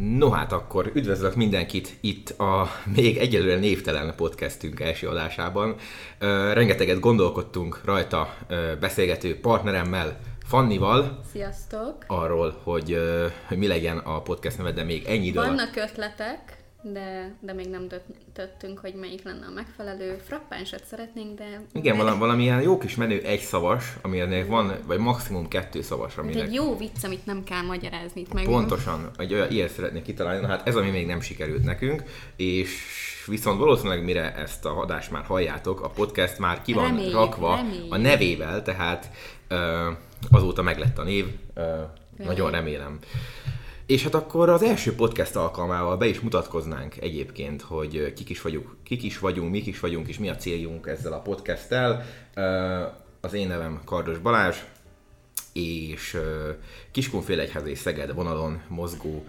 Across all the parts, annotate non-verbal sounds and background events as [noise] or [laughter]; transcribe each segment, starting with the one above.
No hát akkor üdvözlök mindenkit itt a még egyelőre névtelen podcastünk első adásában. rengeteget gondolkodtunk rajta beszélgető partneremmel, Fannival. Sziasztok! Arról, hogy, hogy mi legyen a podcast neve, de még ennyi idő Vannak alatt... ötletek, de, de még nem döntöttünk, hogy melyik lenne a megfelelő. Frappánsat szeretnénk, de... Igen, valami, valamilyen jó kis menő egy szavas, aminek van, vagy maximum kettő szavas. Aminek... Egy jó vicc, amit nem kell magyarázni itt meg. Pontosan, egy olyan ilyet szeretnék kitalálni, hát ez ami még nem sikerült nekünk, és viszont valószínűleg mire ezt a adást már halljátok, a podcast már ki van remély, rakva remély. a nevével, tehát azóta meglett a név, nagyon remélem. És hát akkor az első podcast alkalmával be is mutatkoznánk egyébként, hogy kik is vagyunk, kik is vagyunk, mik is vagyunk, és mi a céljunk ezzel a podcasttel. Az én nevem Kardos Balázs, és Kiskunfélegyház és Szeged vonalon mozgó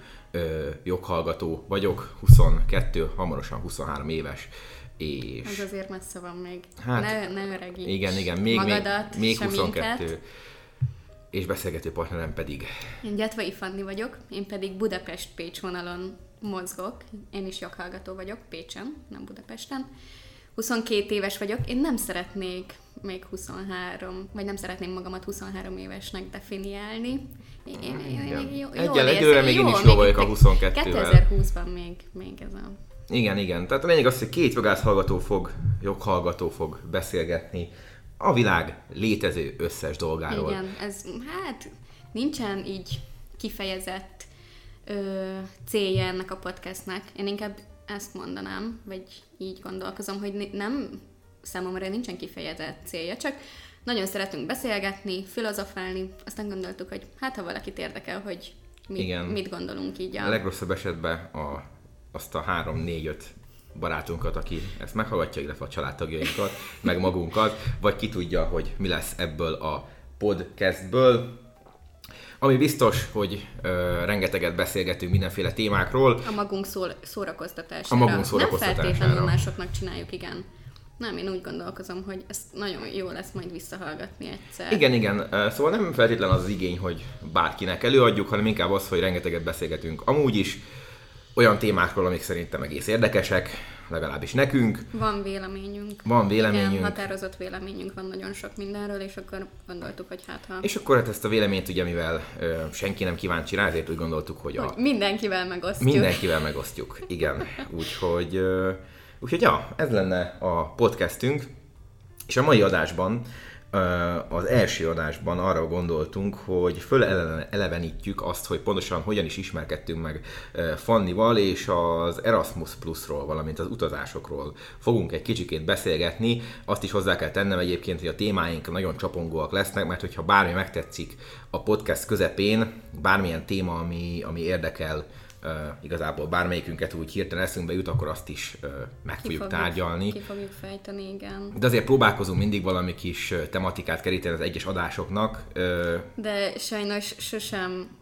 joghallgató vagyok, 22, hamarosan 23 éves. És... Ez azért messze van még. Hát, ne, ne öregíts Igen, igen, még, magadat, még, még 22. Minket és beszélgető partnerem pedig. Én Gyetvai Fanni vagyok, én pedig Budapest-Pécs vonalon mozgok. Én is joghallgató vagyok, Pécsen, nem Budapesten. 22 éves vagyok, én nem szeretnék még 23, vagy nem szeretném magamat 23 évesnek definiálni. Én, én, én, jó, Egyel egyőre még én is jó vagyok a 22-vel. 2020-ban még, még ez a... Igen, igen. Tehát a lényeg az, hogy két jogászhallgató fog, joghallgató fog beszélgetni a világ létező összes dolgáról. Igen, ez hát nincsen így kifejezett ö, célja ennek a podcastnek. Én inkább ezt mondanám, vagy így gondolkozom, hogy nem számomra nincsen kifejezett célja, csak nagyon szeretünk beszélgetni, filozofálni, aztán gondoltuk, hogy hát ha valakit érdekel, hogy mi, Igen. mit gondolunk így. A... a legrosszabb esetben a, azt a három, négy, öt barátunkat, aki ezt meghallgatja, illetve a családtagjainkat, meg magunkat, vagy ki tudja, hogy mi lesz ebből a podcastből. Ami biztos, hogy ö, rengeteget beszélgetünk mindenféle témákról. A magunk szól, szórakoztatására. A magunk szórakoztatására. Nem feltétlenül másoknak csináljuk, igen. Nem, én úgy gondolkozom, hogy ez nagyon jó lesz majd visszahallgatni egyszer. Igen, igen. Szóval nem feltétlen az, az igény, hogy bárkinek előadjuk, hanem inkább az, hogy rengeteget beszélgetünk amúgy is, olyan témákról, amik szerintem egész érdekesek, legalábbis nekünk. Van véleményünk. Van véleményünk. Igen, határozott véleményünk van nagyon sok mindenről, és akkor gondoltuk, hogy hát ha... És akkor hát ezt a véleményt ugye, mivel ö, senki nem kíváncsi rá, ezért úgy gondoltuk, hogy, hogy a... Mindenkivel megosztjuk. Mindenkivel megosztjuk, igen. Úgyhogy, ö, úgyhogy ja, ez lenne a podcastünk, és a mai adásban az első adásban arra gondoltunk, hogy fölelevenítjük azt, hogy pontosan hogyan is ismerkedtünk meg Fannival, és az Erasmus Plusról, valamint az utazásokról fogunk egy kicsikét beszélgetni. Azt is hozzá kell tennem egyébként, hogy a témáink nagyon csapongóak lesznek, mert hogyha bármi megtetszik a podcast közepén, bármilyen téma, ami, ami érdekel uh, igazából bármelyikünket úgy hirtelen eszünkbe jut, akkor azt is uh, meg ki fogjuk, fogjuk tárgyalni. Ki fogjuk fejteni, igen. De azért próbálkozunk mindig valami kis tematikát keríteni az egyes adásoknak. Uh, De sajnos sosem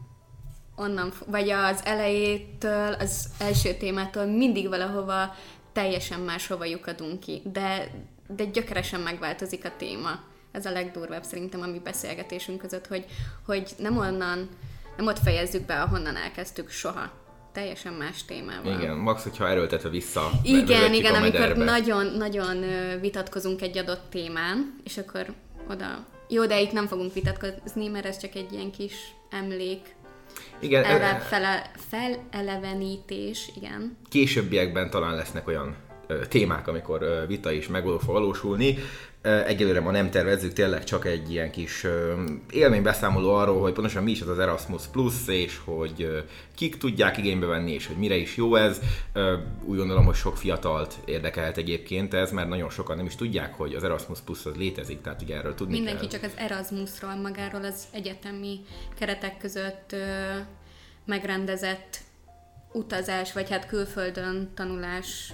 onnan, vagy az elejétől, az első témától mindig valahova teljesen máshova lyukadunk ki, de, de gyökeresen megváltozik a téma. Ez a legdurvább szerintem a mi beszélgetésünk között, hogy, hogy nem onnan, nem ott fejezzük be, ahonnan elkezdtük soha teljesen más témával. Igen, max, hogyha erőltetve vissza. Igen, igen, amikor nagyon-nagyon vitatkozunk egy adott témán, és akkor oda... Jó, de itt nem fogunk vitatkozni, mert ez csak egy ilyen kis emlék. Igen, ele, fele, felelevenítés, igen. Későbbiekben talán lesznek olyan témák, amikor vita is meg fog valósulni. Egyelőre ma nem tervezzük, tényleg csak egy ilyen kis élménybeszámoló arról, hogy pontosan mi is az az Erasmus Plus, és hogy kik tudják igénybe venni, és hogy mire is jó ez. Úgy gondolom, hogy sok fiatalt érdekelt egyébként ez, mert nagyon sokan nem is tudják, hogy az Erasmus Plus az létezik, tehát ugye erről tudni Mindenki kell. csak az Erasmusról, magáról az egyetemi keretek között megrendezett utazás, vagy hát külföldön tanulás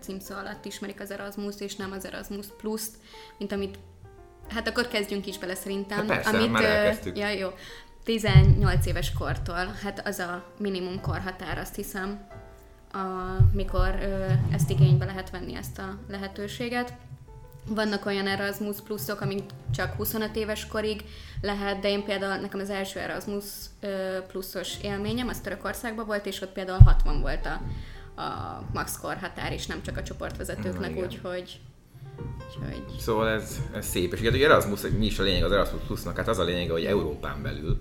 címszó alatt ismerik az Erasmus, és nem az Erasmus Plus-t, mint amit, hát akkor kezdjünk is bele szerintem. Hát persze, amit, már elkezdtük. Ja, jó. 18 éves kortól, hát az a minimum korhatár, azt hiszem, a, mikor ö, ezt igénybe lehet venni, ezt a lehetőséget. vannak olyan Erasmus pluszok, amik csak 25 éves korig lehet, de én például nekem az első Erasmus pluszos élményem, az Törökországban volt, és ott például 60 volt a, a max korhatár, és nem csak a csoportvezetőknek, úgyhogy Úgyhogy... Szóval ez, ez szép. És ugye Erasmus, mi is a lényeg az Erasmus Plusnak? Hát az a lényeg, hogy Európán belül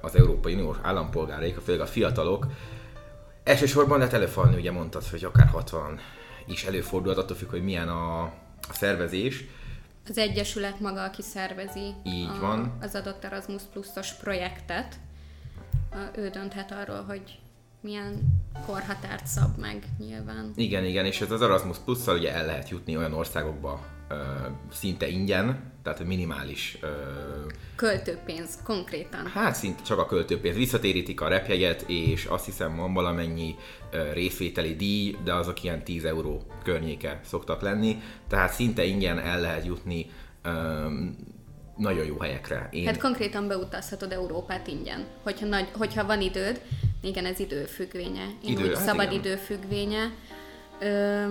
az Európai Uniós állampolgáraik, főleg a fiatalok, elsősorban lehet előfalni, ugye mondtad, hogy akár 60 is előfordulhat, attól függ, hogy milyen a, a szervezés. Az Egyesület maga, aki szervezi Így a, van. az adott Erasmus Plusos projektet, ő dönthet arról, hogy milyen korhatárt szab meg nyilván. Igen, igen, és ez az Erasmus plus ugye el lehet jutni olyan országokba ö, szinte ingyen, tehát minimális... Ö, költőpénz, konkrétan. Hát szinte csak a költőpénz. Visszatérítik a repjegyet, és azt hiszem van valamennyi ö, részvételi díj, de azok ilyen 10 euró környéke szoktak lenni, tehát szinte ingyen el lehet jutni nagyon jó helyekre. Én... Hát konkrétan beutazhatod Európát ingyen, hogyha, nagy, hogyha van időd, igen, ez időfüggvénye. Én Idő, úgy hát szabad igen. időfüggvénye, ö,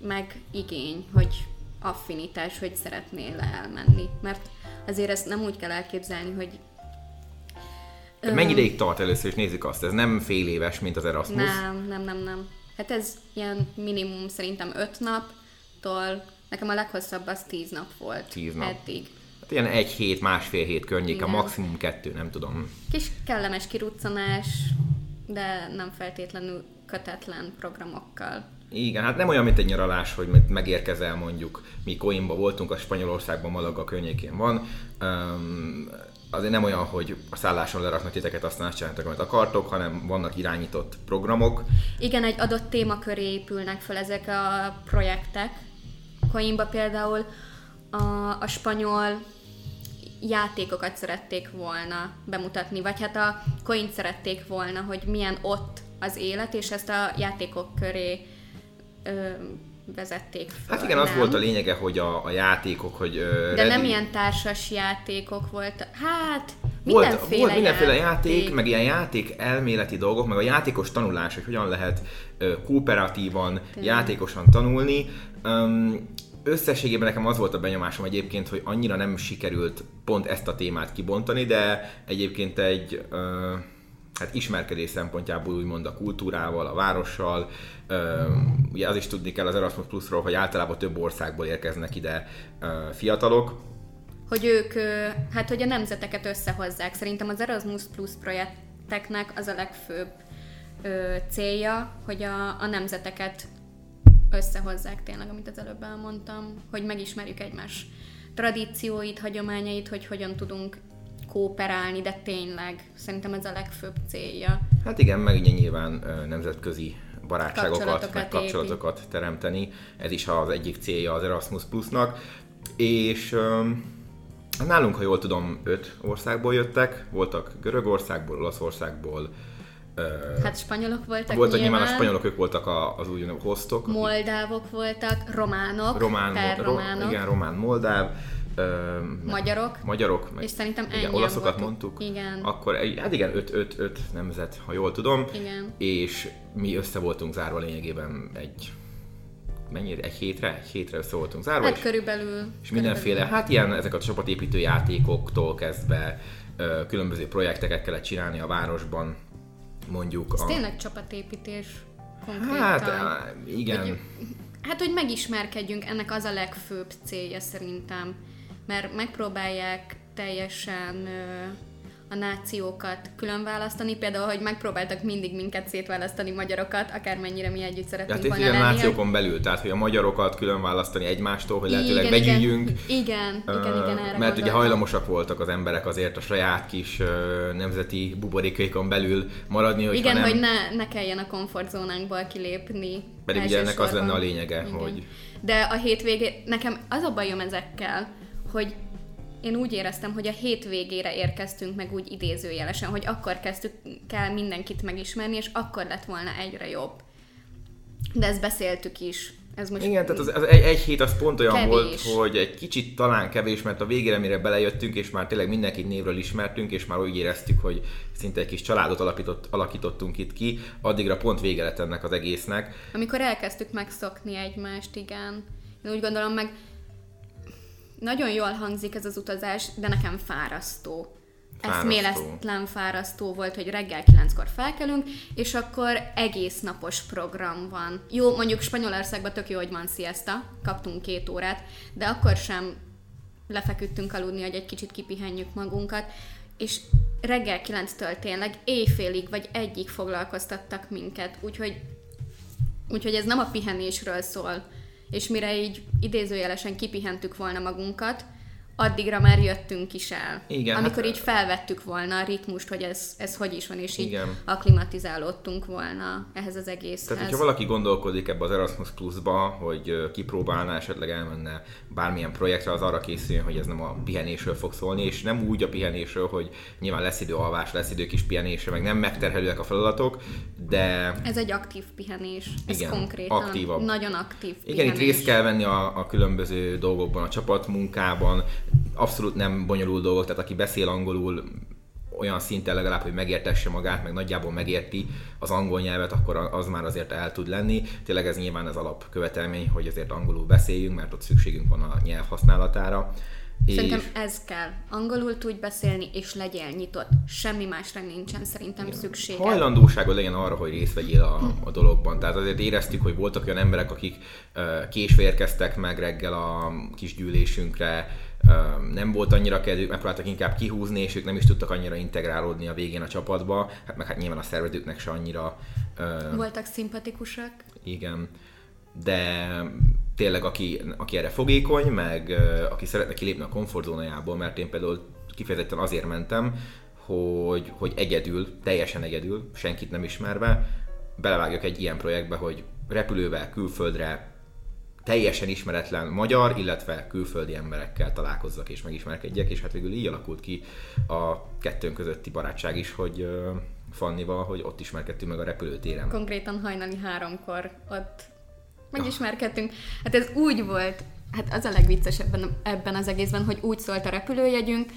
meg igény, hogy affinitás, hogy szeretnél elmenni. Mert azért ezt nem úgy kell elképzelni, hogy Ö... Mennyi ideig tart először, és nézzük azt, ez nem fél éves, mint az Erasmus? Nem, nem, nem, nem. Hát ez ilyen minimum szerintem öt naptól, nekem a leghosszabb az tíz nap volt. Tíz nap. Eddig. Hát ilyen egy hét, másfél hét környék, a maximum kettő, nem tudom. Kis kellemes kiruccanás, de nem feltétlenül kötetlen programokkal. Igen, hát nem olyan, mint egy nyaralás, hogy megérkezel mondjuk, mi Coimba voltunk, a Spanyolországban Malaga környékén van, um, azért nem olyan, hogy a szálláson leraknak titeket, aztán azt csináltak, amit akartok, hanem vannak irányított programok. Igen, egy adott témaköré épülnek fel ezek a projektek. Coimba például a, a spanyol játékokat szerették volna bemutatni, vagy hát a coint szerették volna, hogy milyen ott az élet, és ezt a játékok köré ö, vezették fel. Hát igen, az nem? volt a lényege, hogy a, a játékok, hogy... Ö, De ready... nem ilyen társas játékok voltak. Hát, mindenféle volt, volt mindenféle játék. játék, meg ilyen játék elméleti dolgok, meg a játékos tanulás, hogy hogyan lehet ö, kooperatívan, Tényleg. játékosan tanulni. Um, összességében nekem az volt a benyomásom egyébként, hogy annyira nem sikerült pont ezt a témát kibontani, de egyébként egy uh, hát ismerkedés szempontjából úgymond a kultúrával, a várossal, uh, ugye az is tudni kell az Erasmus Plusról, hogy általában több országból érkeznek ide uh, fiatalok, hogy ők, hát hogy a nemzeteket összehozzák. Szerintem az Erasmus Plus projekteknek az a legfőbb célja, hogy a, a nemzeteket összehozzák tényleg, amit az előbb elmondtam, hogy megismerjük egymás tradícióit, hagyományait, hogy hogyan tudunk kooperálni, de tényleg szerintem ez a legfőbb célja. Hát igen, meg ugye nyilván nemzetközi barátságokat, meg kapcsolatokat teremteni. Ez is az egyik célja az Erasmus Plusnak. És um, nálunk, ha jól tudom, öt országból jöttek. Voltak Görögországból, Olaszországból, Hát spanyolok voltak Voltak nyilván, nyilván a spanyolok, ők voltak a, az új hostok. Moldávok voltak, románok, román, ro, románok. Igen, román, moldáv. Magyarok. Magyarok. Meg, és szerintem ennyi igen, olaszokat voltunk. mondtuk. Igen. Akkor, hát igen, öt, öt, öt nemzet, ha jól tudom. Igen. És mi össze voltunk zárva lényegében egy mennyire, egy hétre, egy hétre össze voltunk zárva. Hát és, körülbelül. És mindenféle, körülbelül. hát ilyen ezek a csapatépítő játékoktól kezdve különböző projekteket kellett csinálni a városban, mondjuk. Ez a... tényleg csapatépítés konkrétan. Hát, igen. Hogy, hát, hogy megismerkedjünk, ennek az a legfőbb célja szerintem. Mert megpróbálják teljesen a nációkat külön választani, például, hogy megpróbáltak mindig minket szétválasztani magyarokat, akármennyire mi együtt szeretnénk tehát volna lenni. nációkon belül, tehát hogy a magyarokat külön választani egymástól, hogy lehetőleg begyűjjünk. Igen, igen, igen, igen erre Mert ugye hajlamosak voltak az emberek azért a saját kis nemzeti buborékaikon belül maradni, hogy Igen, nem... hogy ne, ne kelljen a komfortzónánkból kilépni. Pedig ugye ennek az lenne a lényege, igen. hogy... De a hétvégé, nekem az a bajom ezekkel, hogy én úgy éreztem, hogy a hétvégére érkeztünk meg úgy idézőjelesen, hogy akkor kezdtük kell mindenkit megismerni, és akkor lett volna egyre jobb. De ezt beszéltük is. Ez most Igen, tehát az, az egy, egy hét az pont olyan kevés. volt, hogy egy kicsit talán kevés, mert a végére, mire belejöttünk, és már tényleg mindenkit névről ismertünk, és már úgy éreztük, hogy szinte egy kis családot alapított, alakítottunk itt ki, addigra pont vége lett ennek az egésznek. Amikor elkezdtük megszokni egymást, igen. Én úgy gondolom meg nagyon jól hangzik ez az utazás, de nekem fárasztó. Eszméletlen fárasztó volt, hogy reggel kilenckor felkelünk, és akkor egész napos program van. Jó, mondjuk Spanyolországban tök jó, hogy van siesta, kaptunk két órát, de akkor sem lefeküdtünk aludni, hogy egy kicsit kipihenjük magunkat, és reggel 9-től tényleg éjfélig vagy egyik foglalkoztattak minket, úgyhogy, úgyhogy ez nem a pihenésről szól, és mire így idézőjelesen kipihentük volna magunkat, addigra már jöttünk is el. Igen, Amikor hát, így felvettük volna a ritmust, hogy ez, ez hogy is van, és így igen. aklimatizálódtunk volna ehhez az egészhez. Tehát, hogyha valaki gondolkodik ebbe az Erasmus Plus-ba, hogy kipróbálná, esetleg elmenne bármilyen projektre, az arra készüljön, hogy ez nem a pihenésről fog szólni, és nem úgy a pihenésről, hogy nyilván lesz idő alvás, lesz idő kis pihenésre, meg nem megterhelőek a feladatok, de... Ez egy aktív pihenés. Ez igen, konkrétan aktívabb. nagyon aktív pihenés. Igen, itt részt kell venni a, a különböző dolgokban, a csapatmunkában, abszolút nem bonyolult dolgok, tehát aki beszél angolul, olyan szinten legalább, hogy megértesse magát, meg nagyjából megérti az angol nyelvet, akkor az már azért el tud lenni. Tényleg ez nyilván az alapkövetelmény, hogy azért angolul beszéljünk, mert ott szükségünk van a nyelv használatára. Szerintem és... ez kell. Angolul tudj beszélni, és legyél nyitott. Semmi másra nincsen szerintem szükség. Hajlandóságod legyen arra, hogy részt vegyél a, a dologban. Tehát azért éreztük, hogy voltak olyan emberek, akik uh, késve érkeztek meg reggel a kis gyűlésünkre, nem volt annyira kedvük, megpróbáltak inkább kihúzni, és ők nem is tudtak annyira integrálódni a végén a csapatba, hát meg hát nyilván a szervezőknek se annyira... Voltak szimpatikusak. Igen, de tényleg aki, aki erre fogékony, meg aki szeretne kilépni a komfortzónájából, mert én például kifejezetten azért mentem, hogy, hogy egyedül, teljesen egyedül, senkit nem ismerve, belevágjak egy ilyen projektbe, hogy repülővel külföldre teljesen ismeretlen magyar, illetve külföldi emberekkel találkozzak és megismerkedjek, és hát végül így alakult ki a kettőnk közötti barátság is, hogy Fannival, hogy ott ismerkedtünk meg a repülőtéren. Konkrétan hajnali háromkor ott megismerkedtünk. Hát ez úgy volt, hát az a legviccesebb ebben, ebben az egészben, hogy úgy szólt a repülőjegyünk,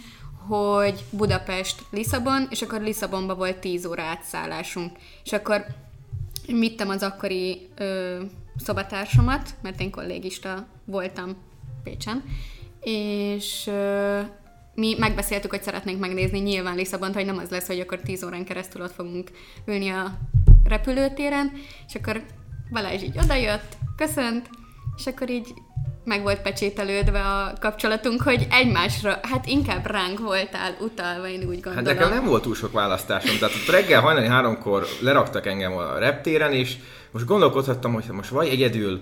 hogy Budapest, Lisszabon, és akkor Lisszabonba volt 10 óra átszállásunk. És akkor mittem az akkori ö, szobatársamat, mert én kollégista voltam Pécsen, és mi megbeszéltük, hogy szeretnénk megnézni nyilván Lisszabont, hogy nem az lesz, hogy akkor 10 órán keresztül ott fogunk ülni a repülőtéren, és akkor Balázs így odajött, köszönt, és akkor így meg volt pecsételődve a kapcsolatunk, hogy egymásra, hát inkább ránk voltál utalva, én úgy gondolom. Hát nekem nem volt túl sok választásom, tehát reggel hajnali háromkor leraktak engem a reptéren, és most gondolkodhattam, hogy most vagy egyedül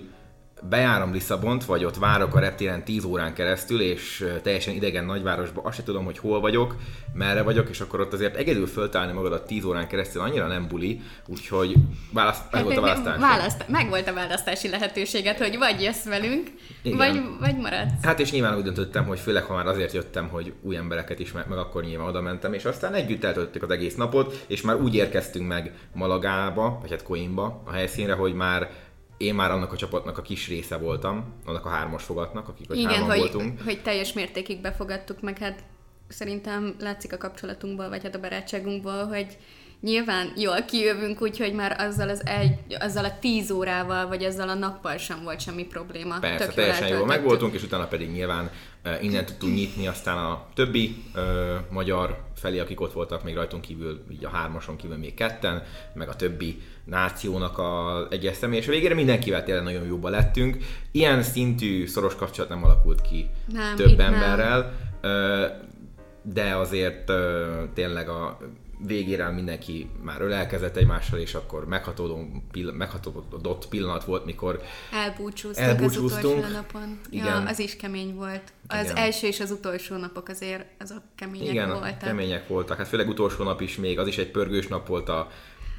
bejárom Lisszabont, vagy ott várok a reptéren 10 órán keresztül, és teljesen idegen nagyvárosban, azt sem tudom, hogy hol vagyok, merre vagyok, és akkor ott azért egyedül föltálni magadat 10 órán keresztül annyira nem buli, úgyhogy választ, meg volt a választás. Választ, meg volt a választási lehetőséget, hogy vagy jössz velünk, Igen. vagy, vagy maradsz. Hát és nyilván úgy döntöttem, hogy főleg ha már azért jöttem, hogy új embereket is meg, meg akkor nyilván oda mentem, és aztán együtt eltöltöttük az egész napot, és már úgy érkeztünk meg Malagába, vagy hát Coimba a helyszínre, hogy már én már annak a csapatnak a kis része voltam, annak a hármas fogatnak, akik hogy Igen, hogy, voltunk. hogy teljes mértékig befogadtuk, meg hát szerintem látszik a kapcsolatunkból, vagy hát a barátságunkból, hogy nyilván jól kijövünk, úgyhogy már azzal, az egy, azzal a tíz órával, vagy azzal a nappal sem volt semmi probléma. Persze, Tök teljesen jól megvoltunk, és utána pedig nyilván uh, innen tudtunk nyitni, aztán a többi uh, magyar felé, akik ott voltak, még rajtunk kívül, így a hármason kívül még ketten, meg a többi nációnak a egyes személy, és végére mindenkivel tényleg nagyon jóba lettünk. Ilyen szintű szoros kapcsolat nem alakult ki nem, több emberrel, nem. de azért tényleg a végére mindenki már ölelkezett egymással, és akkor meghatódott pillanat volt, mikor elbúcsúztunk, elbúcsúztunk. az utolsó napon. Igen. Ja, az is kemény volt. Az Igen. első és az utolsó napok azért azok kemények Igen, voltak. kemények voltak. Hát főleg utolsó nap is még, az is egy pörgős nap volt a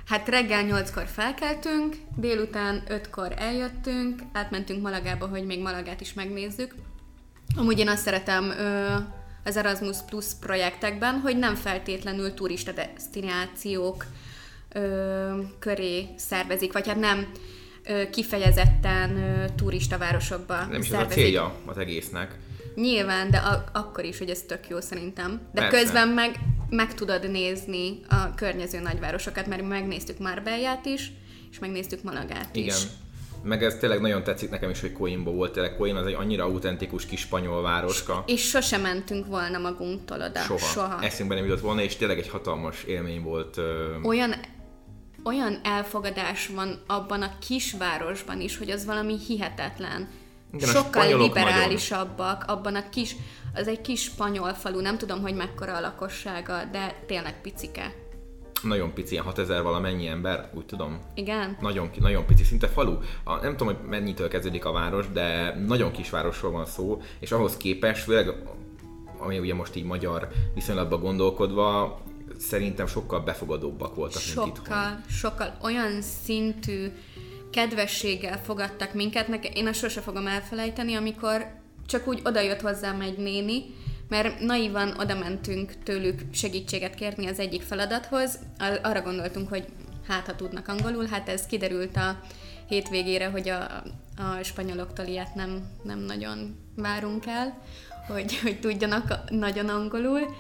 Hát reggel 8-kor felkeltünk, délután 5-kor eljöttünk, átmentünk Malagába, hogy még Malagát is megnézzük. Amúgy én azt szeretem az Erasmus Plus projektekben, hogy nem feltétlenül turista destinációk ö, köré szervezik, vagy hát nem ö, kifejezetten ö, turista városokba Nem is szervezik. ez a célja az egésznek. Nyilván, de a- akkor is, hogy ez tök jó szerintem. De Persze. közben meg meg tudod nézni a környező nagyvárosokat, mert megnéztük Marbellát is, és megnéztük Malagát Igen. is. Meg ez tényleg nagyon tetszik nekem is, hogy Coimba volt, tényleg Coim az egy annyira autentikus kis spanyol városka. És sosem mentünk volna magunktól oda. Soha. Soha. Eszünkbe nem jutott volna, és tényleg egy hatalmas élmény volt. Olyan olyan elfogadás van abban a kisvárosban is, hogy az valami hihetetlen. Igen, Sokkal liberálisabbak nagyon. abban a kis, az egy kis spanyol falu, nem tudom, hogy mekkora a lakossága, de tényleg picike. Nagyon pici, ilyen 6000 valamennyi ember, úgy tudom. Igen. Nagyon, nagyon pici, szinte falu. A, nem tudom, hogy mennyitől kezdődik a város, de nagyon kis városról van szó, és ahhoz képest, főleg ami ugye most így magyar viszonylatban gondolkodva, szerintem sokkal befogadóbbak voltak, sokkal, mint itthon. Sokkal, olyan szintű kedvességgel fogadtak minket, nekem, én azt sose fogom elfelejteni, amikor csak úgy odajött hozzám egy néni, mert naivan oda mentünk tőlük segítséget kérni az egyik feladathoz, arra gondoltunk, hogy hát ha tudnak angolul, hát ez kiderült a hétvégére, hogy a, a spanyoloktól ilyet nem, nem nagyon várunk el, hogy, hogy tudjanak nagyon angolul,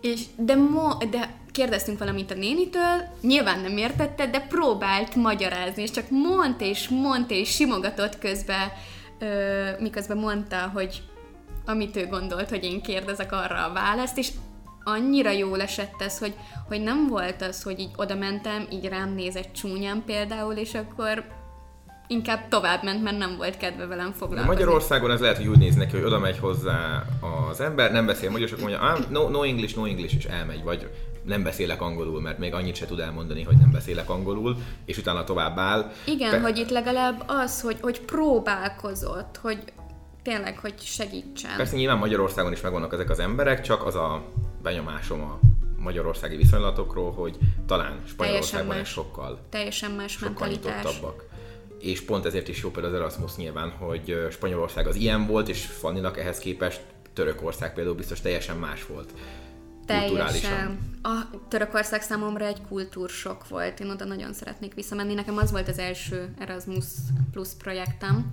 és de, mo, de kérdeztünk valamit a nénitől, nyilván nem értette, de próbált magyarázni, és csak mondta és mondta és simogatott közben, miközben mondta, hogy amit ő gondolt, hogy én kérdezek arra a választ, és annyira jól esett ez, hogy, hogy nem volt az, hogy így oda mentem, így rám nézett csúnyán például, és akkor inkább tovább ment, mert nem volt kedve velem foglalkozni. Magyarországon ez lehet, hogy úgy néz neki, hogy oda megy hozzá az ember, nem beszél magyar, és akkor mondja, no, no English, no English, és elmegy, vagy nem beszélek angolul, mert még annyit se tud elmondani, hogy nem beszélek angolul, és utána tovább áll. Igen, Pe- hogy itt legalább az, hogy, hogy próbálkozott, hogy tényleg, hogy segítsen. Persze nyilván Magyarországon is megvannak ezek az emberek, csak az a benyomásom a magyarországi viszonylatokról, hogy talán Spanyolországban is sokkal, teljesen más sokkal mentalitás. nyitottabbak és pont ezért is jó például az Erasmus nyilván, hogy Spanyolország az ilyen volt, és Fanninak ehhez képest Törökország például biztos teljesen más volt. Teljesen. A Törökország számomra egy kultúrsok volt. Én oda nagyon szeretnék visszamenni. Nekem az volt az első Erasmus Plus projektem.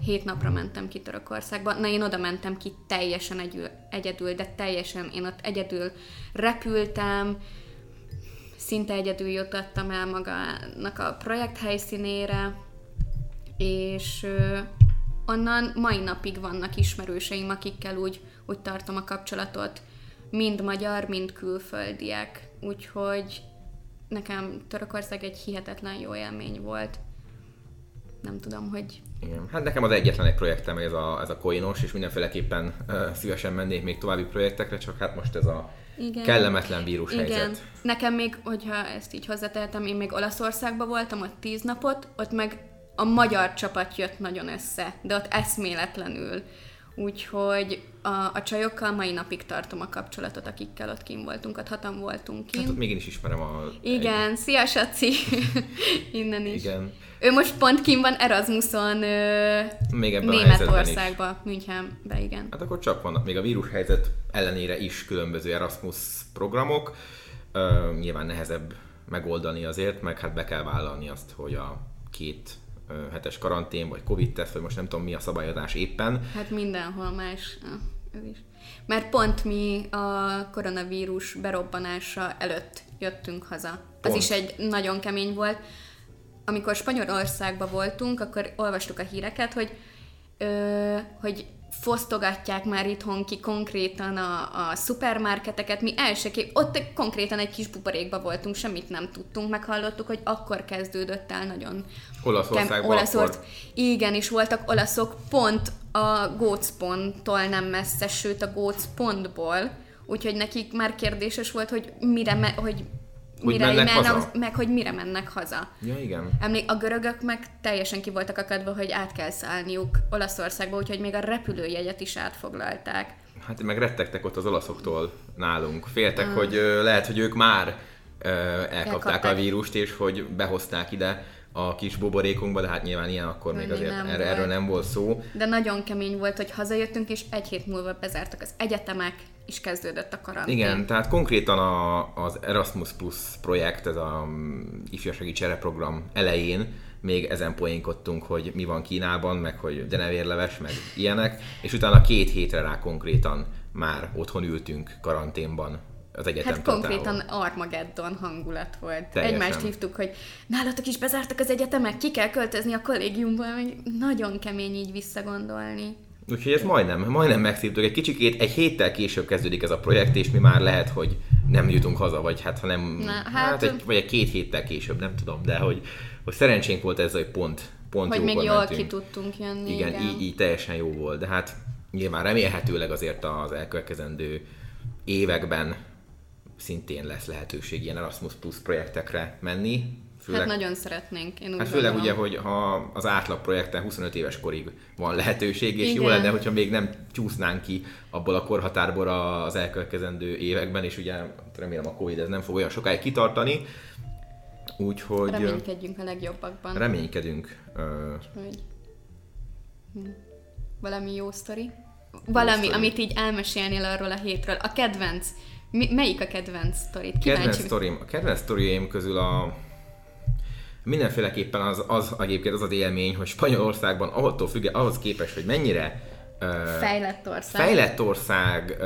Hét napra mentem ki Törökországba. Na, én oda mentem ki teljesen együl, egyedül, de teljesen én ott egyedül repültem, szinte egyedül jutottam el magának a projekt helyszínére, és onnan mai napig vannak ismerőseim, akikkel úgy, úgy tartom a kapcsolatot, mind magyar, mind külföldiek. Úgyhogy nekem Törökország egy hihetetlen jó élmény volt. Nem tudom, hogy... Igen. Hát nekem az egyetlen egy projektem ez a, ez a Koinos, és mindenféleképpen uh, szívesen mennék még további projektekre, csak hát most ez a igen. kellemetlen vírus Igen. helyzet. Nekem még, hogyha ezt így hozzátehetem, én még Olaszországban voltam, ott tíz napot, ott meg a magyar csapat jött nagyon össze, de ott eszméletlenül. Úgyhogy a, a csajokkal mai napig tartom a kapcsolatot, akikkel ott kim voltunk, ott hatan voltunk kint. Hát még én is ismerem a... Igen, egy... szia Saci! [laughs] Innen is. Igen. Ő most pont kim van Erasmuson ö, még ebben Németországba, Münchenbe, igen. Hát akkor csak vannak még a vírus helyzet ellenére is különböző Erasmus programok. Ö, nyilván nehezebb megoldani azért, meg hát be kell vállalni azt, hogy a két hetes karantén, vagy Covid-teszt, vagy most nem tudom mi a szabályozás éppen. Hát mindenhol más. Ez is. Mert pont mi a koronavírus berobbanása előtt jöttünk haza. Pont. Az is egy nagyon kemény volt. Amikor Spanyolországban voltunk, akkor olvastuk a híreket, hogy, ö, hogy fosztogatják már itthon ki konkrétan a, a szupermarketeket, mi el se kép... Ott konkrétan egy kis buborékba voltunk, semmit nem tudtunk, meghallottuk, hogy akkor kezdődött el nagyon... Olaszországban Olaszország... akkor... Igen, és voltak olaszok pont a Gócponttól nem messze, sőt a Gócpontból, úgyhogy nekik már kérdéses volt, hogy mire, me- hogy hogy mire mennek mennek, haza? meg hogy mire mennek haza. Ja, igen. Emlék, a görögök meg teljesen ki voltak akadva, hogy át kell szállniuk Olaszországba, úgyhogy még a repülőjegyet is átfoglalták. Hát meg rettegtek ott az olaszoktól nálunk. Féltek, uh. hogy ö, lehet, hogy ők már ö, elkapták Elkapták. a vírust, és hogy behozták ide a kis buborékunkba, de hát nyilván ilyen akkor még azért nem erre, erről nem volt szó. De nagyon kemény volt, hogy hazajöttünk, és egy hét múlva bezártak az egyetemek, és kezdődött a karantén. Igen, tehát konkrétan a, az Erasmus Plus projekt, ez a mm, ifjúsági csereprogram elején még ezen poénkodtunk, hogy mi van Kínában, meg hogy denevérleves, meg ilyenek, és utána két hétre rá konkrétan már otthon ültünk karanténban az egyetem Hát konkrétan Armageddon hangulat volt. Teljesen. Egymást hívtuk, hogy nálatok is bezártak az egyetemek, ki kell költözni a kollégiumból, nagyon kemény így visszagondolni. Úgyhogy ez majdnem, majdnem megszívtuk. Egy kicsikét, egy héttel később kezdődik ez a projekt, és mi már lehet, hogy nem jutunk haza, vagy hát ha nem, Na, hát, hát egy, vagy egy két héttel később, nem tudom, de hogy, hogy szerencsénk volt ez, hogy pont, pont Hogy még jól mentünk. ki tudtunk jönni. Igen, igen. Így, így teljesen jó volt, de hát nyilván remélhetőleg azért az elkövetkezendő években szintén lesz lehetőség ilyen Erasmus Plus projektekre menni. Főleg, hát nagyon szeretnénk. Én hát főleg ugye, hogy ha az átlag projekten 25 éves korig van lehetőség, és Igen. jó lenne, hogyha még nem csúsznánk ki abból a korhatárból az elkövetkezendő években, és ugye remélem a Covid ez nem fog olyan sokáig kitartani. Úgyhogy... Reménykedjünk a legjobbakban. Reménykedünk. Hogy... Hm. Valami jó sztori? Valami, jó amit így elmesélnél arról a hétről. A kedvenc mi, melyik a kedvenc sztorit? Kedvenc sztorim. A kedvenc sztoriaim közül a mindenféleképpen az, az egyébként az az élmény, hogy Spanyolországban attól függ, ahhoz képest, hogy mennyire fejlett ország. Fejlett ország,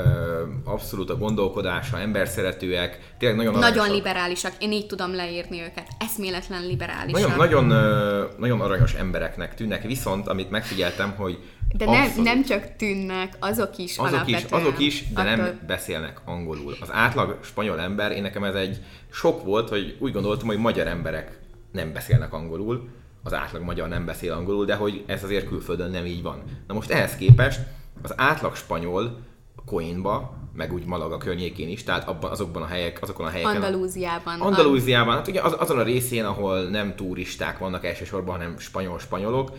abszolút a gondolkodása, emberszeretőek, tényleg nagyon aranyosak. Nagyon liberálisak, én így tudom leírni őket, eszméletlen liberálisak. Nagyon, nagyon, nagyon aranyos embereknek tűnnek, viszont amit megfigyeltem, hogy de nem, nem csak tűnnek, azok is azok is, azok is, de attól... nem beszélnek angolul. Az átlag spanyol ember, én nekem ez egy sok volt, hogy úgy gondoltam, hogy magyar emberek nem beszélnek angolul, az átlag magyar nem beszél angolul, de hogy ez azért külföldön nem így van. Na most ehhez képest az átlag spanyol Coinba, meg úgy Malaga környékén is, tehát abban, azokban a helyek, azokon a helyeken. Andalúziában. Andalúziában, hát ugye az, azon a részén, ahol nem turisták vannak elsősorban, hanem spanyol-spanyolok,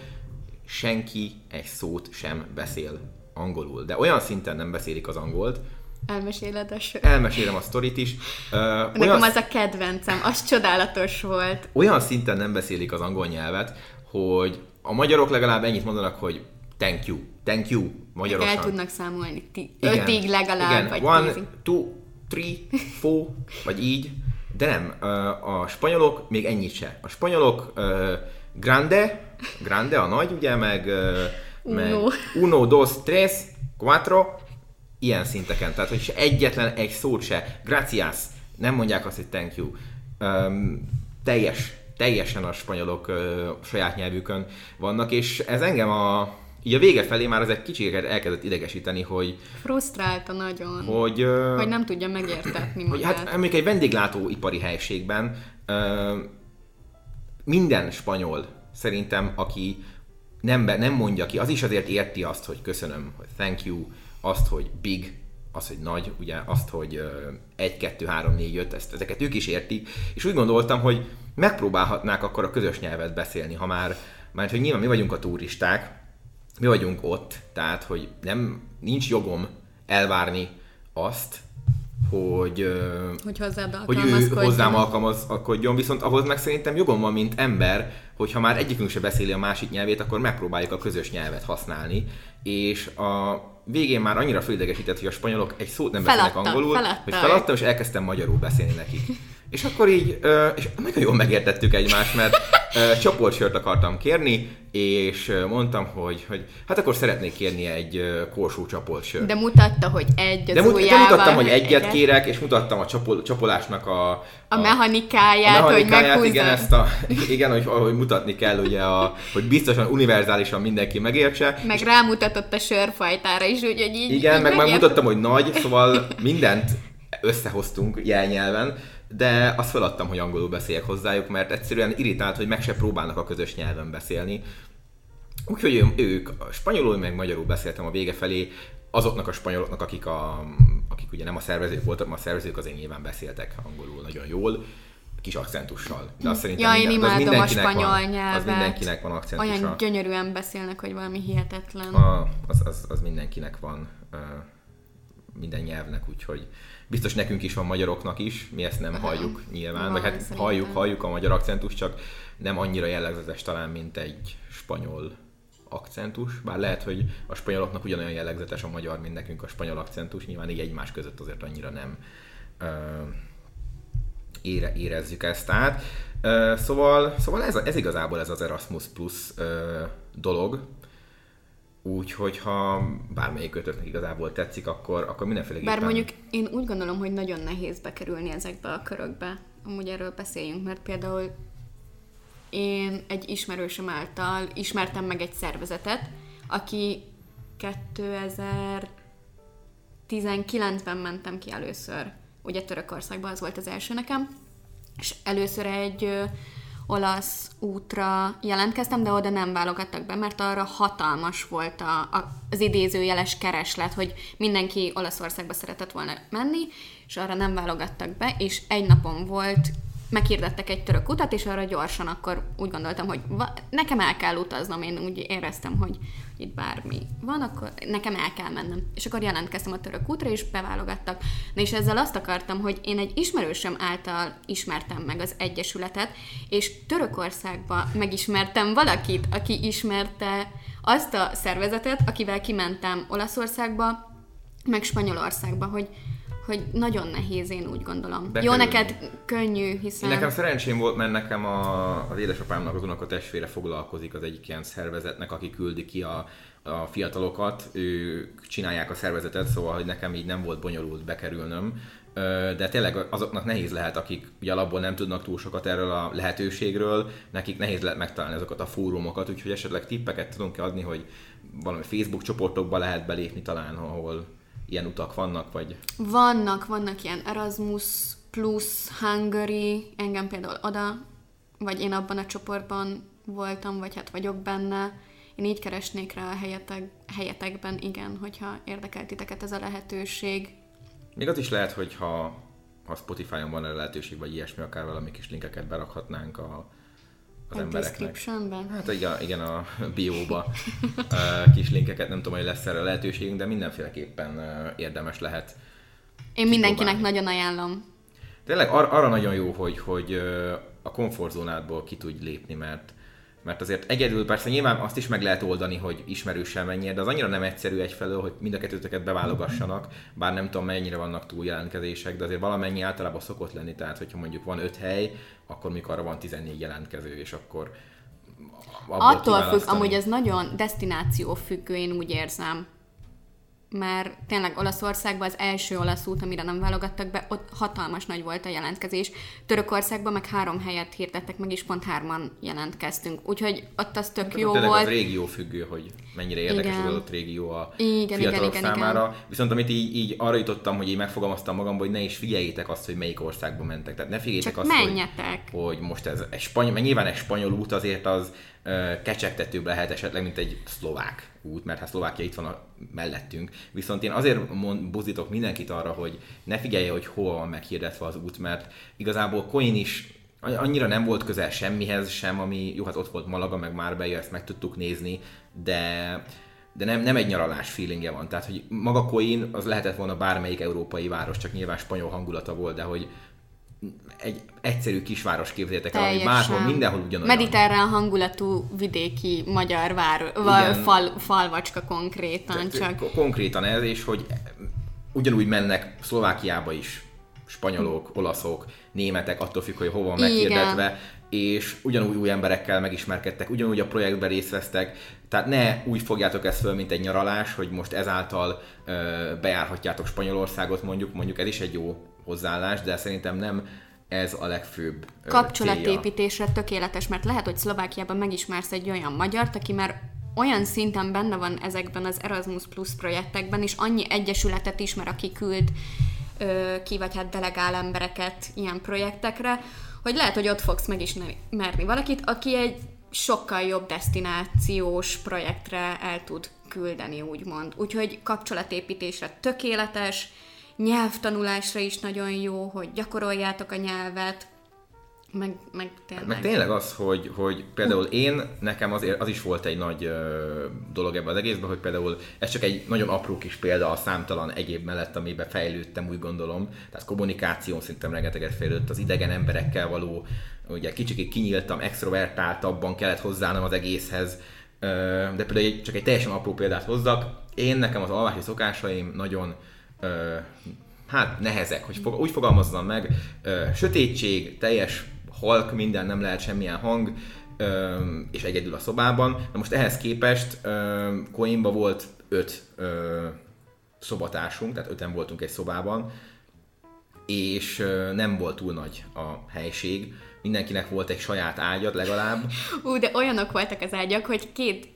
senki egy szót sem beszél angolul. De olyan szinten nem beszélik az angolt, Elmeséled a sor. Elmesélem a sztorit is. Uh, Nekem olyan... az a kedvencem, az csodálatos volt. Olyan szinten nem beszélik az angol nyelvet, hogy a magyarok legalább ennyit mondanak, hogy thank you, thank you, magyarosan. El tudnak számolni, ti, igen, ötig legalább, igen. vagy One, tízig. two, three, four, vagy így. De nem, a spanyolok még ennyit se. A spanyolok grande, grande a nagy, ugye, meg, meg uno. uno, dos, tres, cuatro, ilyen szinteken. Tehát, hogy egyetlen egy szót se, gracias, nem mondják azt, hogy thank you. Um, teljes, teljesen a spanyolok uh, saját nyelvükön vannak, és ez engem a, így a vége felé már ez egy kicsit elkezdett idegesíteni, hogy... Frusztrálta nagyon. Hogy, uh, hogy nem tudja megértetni magát. Hogy, hát mondjuk egy vendéglátóipari helységben uh, minden spanyol szerintem, aki nem, be, nem mondja ki, az is azért érti azt, hogy köszönöm, hogy thank you, azt, hogy big, az, hogy nagy, ugye azt, hogy 1, 2, 3, 4, 5, ezt, ezeket ők is értik, és úgy gondoltam, hogy megpróbálhatnák akkor a közös nyelvet beszélni, ha már, mert hogy nyilván mi vagyunk a turisták, mi vagyunk ott, tehát hogy nem, nincs jogom elvárni azt, hogy, hogy, hogy ő hozzám alkalmazkodjon, viszont ahhoz meg szerintem jogom van, mint ember, hogyha már egyikünk se beszéli a másik nyelvét, akkor megpróbáljuk a közös nyelvet használni, és a végén már annyira fölidegesített, hogy a spanyolok egy szót nem beszélnek angolul, feladta. hogy feladtam, és elkezdtem magyarul beszélni nekik. És akkor így, és nagyon jól megértettük egymást, mert csoportsört akartam kérni, és mondtam, hogy, hogy hát akkor szeretnék kérni egy korsó csoportsört. De mutatta, hogy egy az de, mut, de mutattam, hogy egyet egyet kérek, és mutattam a csapol, csapolásnak a, a, a mechanikáját, a mechanikáját hogy igen, ezt a, igen, hogy, hogy mutatni kell, ugye, a, hogy biztosan univerzálisan mindenki megértse. Meg rámutatott a sörfajtára is, úgyhogy így Igen, így meg már mutattam, hogy nagy, szóval mindent összehoztunk jelnyelven, de azt feladtam, hogy angolul beszéljek hozzájuk, mert egyszerűen irritált, hogy meg se próbálnak a közös nyelven beszélni. Úgyhogy ők spanyolul, meg magyarul beszéltem a vége felé, azoknak a spanyoloknak, akik, a, akik ugye nem a szervezők voltak, a szervezők azért nyilván beszéltek angolul nagyon jól, kis akcentussal. De azt szerintem ja, én minden, imádom a spanyol van, nyelvet. Az mindenkinek van akcentusa. Olyan gyönyörűen beszélnek, hogy valami hihetetlen. A, az, az, az mindenkinek van, minden nyelvnek, úgyhogy Biztos nekünk is van magyaroknak is, mi ezt nem Aha. halljuk nyilván, vagy hát szerintem. halljuk, halljuk a magyar akcentus, csak nem annyira jellegzetes talán, mint egy spanyol akcentus, bár lehet, hogy a spanyoloknak ugyanolyan jellegzetes a magyar, mint nekünk a spanyol akcentus, nyilván így egymás között azért annyira nem ö, ére, érezzük ezt át. Ö, szóval szóval ez, ez igazából ez az Erasmus Plus ö, dolog, Úgyhogy ha bármelyik kötöknek igazából tetszik, akkor, akkor mindenféleképpen... Bár mondjuk én úgy gondolom, hogy nagyon nehéz bekerülni ezekbe a körökbe. Amúgy erről beszéljünk, mert például én egy ismerősöm által ismertem meg egy szervezetet, aki 2019-ben mentem ki először, ugye Törökországban az volt az első nekem, és először egy olasz útra jelentkeztem, de oda nem válogattak be, mert arra hatalmas volt a, a, az idézőjeles kereslet, hogy mindenki Olaszországba szeretett volna menni, és arra nem válogattak be, és egy napon volt meghirdettek egy török utat, és arra gyorsan akkor úgy gondoltam, hogy va- nekem el kell utaznom, én úgy éreztem, hogy itt bármi van, akkor nekem el kell mennem. És akkor jelentkeztem a török útra, és beválogattak. Na és ezzel azt akartam, hogy én egy ismerősöm által ismertem meg az Egyesületet, és Törökországba megismertem valakit, aki ismerte azt a szervezetet, akivel kimentem Olaszországba, meg Spanyolországba, hogy hogy nagyon nehéz, én úgy gondolom. De Jó, neked könnyű, hiszen... Nekem szerencsém volt, mert nekem a, az édesapámnak az a testvére foglalkozik az egyik ilyen szervezetnek, aki küldi ki a, a fiatalokat, ők csinálják a szervezetet, szóval hogy nekem így nem volt bonyolult bekerülnöm, de tényleg azoknak nehéz lehet, akik ugye alapból nem tudnak túl sokat erről a lehetőségről, nekik nehéz lehet megtalálni azokat a fórumokat, úgyhogy esetleg tippeket tudunk adni, hogy valami Facebook csoportokba lehet belépni talán, ahol ilyen utak vannak, vagy? Vannak, vannak ilyen Erasmus plus Hungary, engem például oda, vagy én abban a csoportban voltam, vagy hát vagyok benne. Én így keresnék rá a helyetek, helyetekben, igen, hogyha érdekel titeket ez a lehetőség. Még az is lehet, hogy ha, Spotify-on van a lehetőség, vagy ilyesmi, akár valami kis linkeket berakhatnánk a, az embereknek. Hát igen, igen, a [laughs] bióba [laughs] kis linkeket, nem tudom, hogy lesz erre lehetőségünk, de mindenféleképpen érdemes lehet. Én mindenkinek nagyon ajánlom. Tényleg ar- arra nagyon jó, hogy, hogy a komfortzónádból ki tudj lépni, mert mert azért egyedül persze nyilván azt is meg lehet oldani, hogy ismerőssel menjél, de az annyira nem egyszerű egyfelől, hogy mind a kettőtöket beválogassanak, bár nem tudom mennyire vannak túl jelentkezések, de azért valamennyi általában szokott lenni, tehát hogyha mondjuk van öt hely, akkor mikor arra van 14 jelentkező, és akkor Attól függ, amúgy ez nagyon destináció függő, én úgy érzem mert tényleg Olaszországban az első olasz út, amire nem válogattak be, ott hatalmas nagy volt a jelentkezés. Törökországban meg három helyet hirdettek meg, és pont hárman jelentkeztünk. Úgyhogy ott az tök hát, jó volt. az régió függő, hogy mennyire érdekes igen. az adott régió a igen, fiatalok igen, számára. Igen. Viszont amit így, így arra jutottam, hogy én megfogalmaztam magamban, hogy ne is figyeljétek azt, hogy melyik országba mentek. Tehát ne figyeljétek Csak azt, menjetek. Hogy, hogy most ez egy spanyol, mert nyilván egy spanyol út azért az kecsegtetőbb lehet esetleg, mint egy szlovák út, mert hát Szlovákia itt van a mellettünk. Viszont én azért mond, buzdítok mindenkit arra, hogy ne figyelje, hogy hol van meghirdetve az út, mert igazából Coin is annyira nem volt közel semmihez sem, ami, jó, hát ott volt Malaga, meg Marbella, ezt meg tudtuk nézni, de de nem, nem egy nyaralás feelingje van. Tehát, hogy maga Coin az lehetett volna bármelyik európai város, csak nyilván spanyol hangulata volt, de hogy egy egyszerű kisváros képzeljétek el, ami máshol mindenhol ugyanolyan. Mediterrán hangulatú vidéki magyar vár, fal, falvacska konkrétan. Csak. Konkrétan ez, és hogy ugyanúgy mennek Szlovákiába is spanyolok, olaszok, németek, attól függ, hogy hova meghirdetve, és ugyanúgy új emberekkel megismerkedtek, ugyanúgy a projektben részt vesztek, tehát ne úgy fogjátok ezt föl, mint egy nyaralás, hogy most ezáltal ö, bejárhatjátok Spanyolországot mondjuk, mondjuk ez is egy jó hozzáállás, de szerintem nem ez a legfőbb Kapcsolatépítésre célja. tökéletes, mert lehet, hogy Szlovákiában megismersz egy olyan magyart, aki már olyan szinten benne van ezekben az Erasmus Plus projektekben, és annyi egyesületet ismer, aki küld ö, ki, vagy hát delegál embereket ilyen projektekre, hogy lehet, hogy ott fogsz megismerni valakit, aki egy sokkal jobb destinációs projektre el tud küldeni, úgymond. Úgyhogy kapcsolatépítésre tökéletes, nyelvtanulásra is nagyon jó, hogy gyakoroljátok a nyelvet, meg, meg tényleg. Meg tényleg az, hogy, hogy például én, nekem azért az is volt egy nagy ö, dolog ebben az egészben, hogy például ez csak egy nagyon apró kis példa a számtalan egyéb mellett, amiben fejlődtem, úgy gondolom. Tehát kommunikáció szerintem rengeteget fejlődött, az idegen emberekkel való, ugye kicsit kinyíltam, extrovertáltabban kellett hozzánom az egészhez, de például csak egy teljesen apró példát hozzak, én nekem az alvási szokásaim nagyon ö, hát nehezek, hogy fog, úgy fogalmazzam meg, ö, sötétség, teljes halk, minden, nem lehet semmilyen hang, és egyedül a szobában. Na most ehhez képest Coimba volt öt szobatársunk, tehát öten voltunk egy szobában, és nem volt túl nagy a helység. Mindenkinek volt egy saját ágyad legalább. Ú, de olyanok voltak az ágyak, hogy két,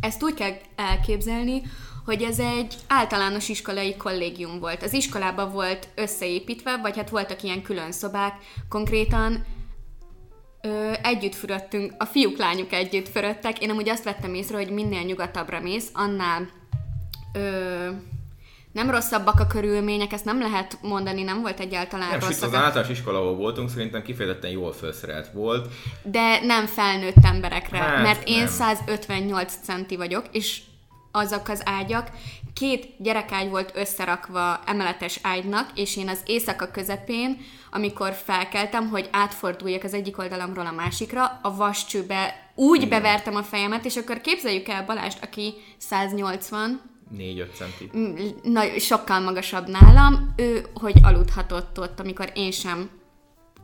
ezt úgy kell elképzelni, hogy ez egy általános iskolai kollégium volt. Az iskolában volt összeépítve, vagy hát voltak ilyen külön szobák, konkrétan ö, együtt fürödtünk, a fiúk, lányok együtt fürödtek. Én amúgy azt vettem észre, hogy minél nyugatabbra mész, annál ö, nem rosszabbak a körülmények, ezt nem lehet mondani, nem volt egyáltalán nem, rossz. az általános iskola, ahol voltunk, szerintem kifejezetten jól felszerelt volt. De nem felnőtt emberekre, hát, mert én nem. 158 centi vagyok, és azok az ágyak két gyerekágy volt összerakva emeletes ágynak, és én az éjszaka közepén, amikor felkeltem, hogy átforduljak az egyik oldalamról a másikra, a vascsőbe úgy Igen. bevertem a fejemet, és akkor képzeljük el Balást, aki 180, 4-5 centi. Na, sokkal magasabb nálam, ő hogy aludhatott ott, amikor én sem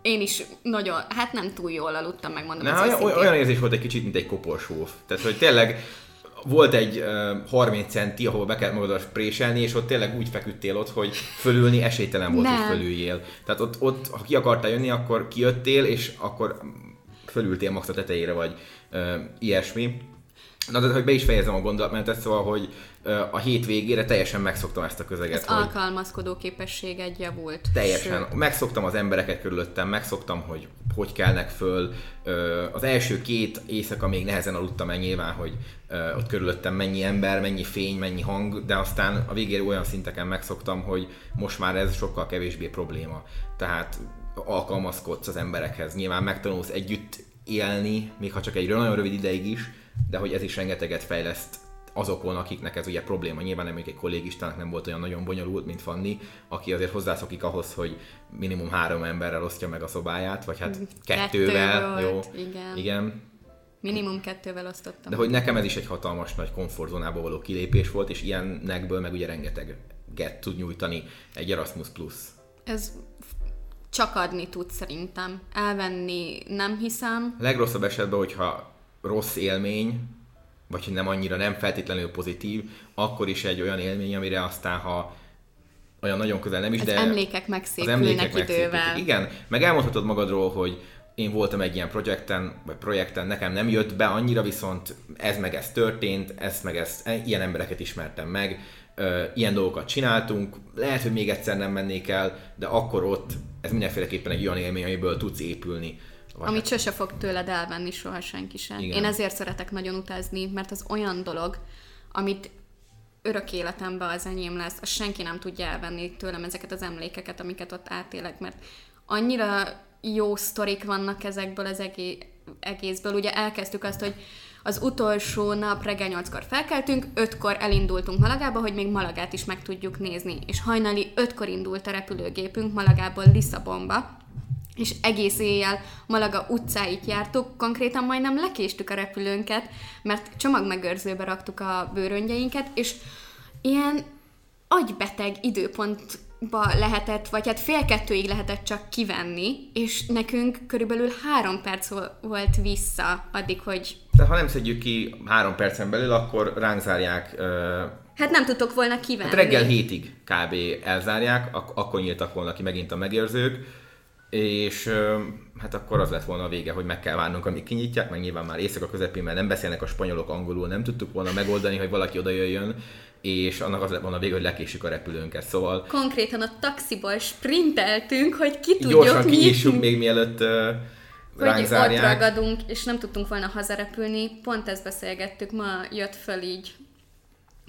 én is nagyon, hát nem túl jól aludtam, megmondom. Na, olyan, olyan érzés volt egy kicsit, mint egy koporsóf. Tehát, hogy tényleg volt egy uh, 30 centi, ahol be kellett magadat préselni, és ott tényleg úgy feküdtél ott, hogy fölülni esélytelen volt, Nem. hogy fölüljél. Tehát ott, ott, ha ki akartál jönni, akkor kijöttél, és akkor fölültél max a tetejére, vagy uh, ilyesmi. Na, de hogy be is fejezem a gondolatmenetet, szóval, hogy a hét végére teljesen megszoktam ezt a közeget. Az hogy alkalmazkodó képességed javult. Teljesen. Sőt. Megszoktam az embereket körülöttem, megszoktam, hogy hogy kelnek föl. Az első két éjszaka még nehezen aludtam el nyilván, hogy ott körülöttem mennyi ember, mennyi fény, mennyi hang, de aztán a végére olyan szinteken megszoktam, hogy most már ez sokkal kevésbé probléma. Tehát alkalmazkodsz az emberekhez. Nyilván megtanulsz együtt élni, még ha csak egy nagyon rövid ideig is, de hogy ez is rengeteget fejleszt azokon, akiknek ez ugye probléma. Nyilván nem egy kollégistának nem volt olyan nagyon bonyolult, mint Fanni, aki azért hozzászokik ahhoz, hogy minimum három emberrel osztja meg a szobáját, vagy hát kettővel. Kettő volt, jó, igen. igen. Minimum kettővel osztottam. De hogy nekem ez is egy hatalmas nagy komfortzónából való kilépés volt, és ilyenekből meg ugye rengeteg get tud nyújtani egy Erasmus Plus. Ez csak adni tud szerintem. Elvenni nem hiszem. Legrosszabb esetben, hogyha rossz élmény, vagy hogy nem annyira nem feltétlenül pozitív, akkor is egy olyan élmény, amire aztán, ha olyan nagyon közel nem is, az de... emlékek megszépülnek az emlékek idővel. Megszépülnek. Igen, meg elmondhatod magadról, hogy én voltam egy ilyen projekten, vagy projekten, nekem nem jött be annyira, viszont ez meg ez történt, ez meg ez, e, ilyen embereket ismertem meg, ilyen dolgokat csináltunk, lehet, hogy még egyszer nem mennék el, de akkor ott ez mindenféleképpen egy olyan élmény, amiből tudsz épülni. Vagy Amit hát... sose fog tőled elvenni soha senki sem. Igen. Én ezért szeretek nagyon utazni, mert az olyan dolog, amit örök életemben az enyém lesz, azt senki nem tudja elvenni tőlem ezeket az emlékeket, amiket ott átélek, mert annyira jó sztorik vannak ezekből az egészből. Ugye elkezdtük azt, hogy az utolsó nap reggel 8-kor felkeltünk, 5-kor elindultunk Malagába, hogy még Malagát is meg tudjuk nézni. És hajnali 5-kor indult a repülőgépünk Malagából Lisszabonba, és egész éjjel Malaga utcáit jártuk, konkrétan majdnem lekéstük a repülőnket, mert csomagmegőrzőbe raktuk a bőröngyeinket, és ilyen agybeteg időpontba lehetett, vagy hát fél kettőig lehetett csak kivenni, és nekünk körülbelül három perc volt vissza addig, hogy... Tehát ha nem szedjük ki három percen belül, akkor ránk zárják uh... Hát nem tudtok volna kivenni. Hát reggel hétig kb. elzárják, ak- akkor nyíltak volna ki megint a megérzők, és hát akkor az lett volna a vége, hogy meg kell várnunk, amíg kinyitják, meg nyilván már éjszaka közepén, mert nem beszélnek a spanyolok angolul, nem tudtuk volna megoldani, hogy valaki oda jöjjön, és annak az lett volna a vége, hogy lekésük a repülőnket, szóval... Konkrétan a taxiból sprinteltünk, hogy ki tudjuk Gyorsan kinyissuk még mielőtt uh, hogy ott ragadunk, és nem tudtunk volna hazarepülni. Pont ezt beszélgettük, ma jött föl így,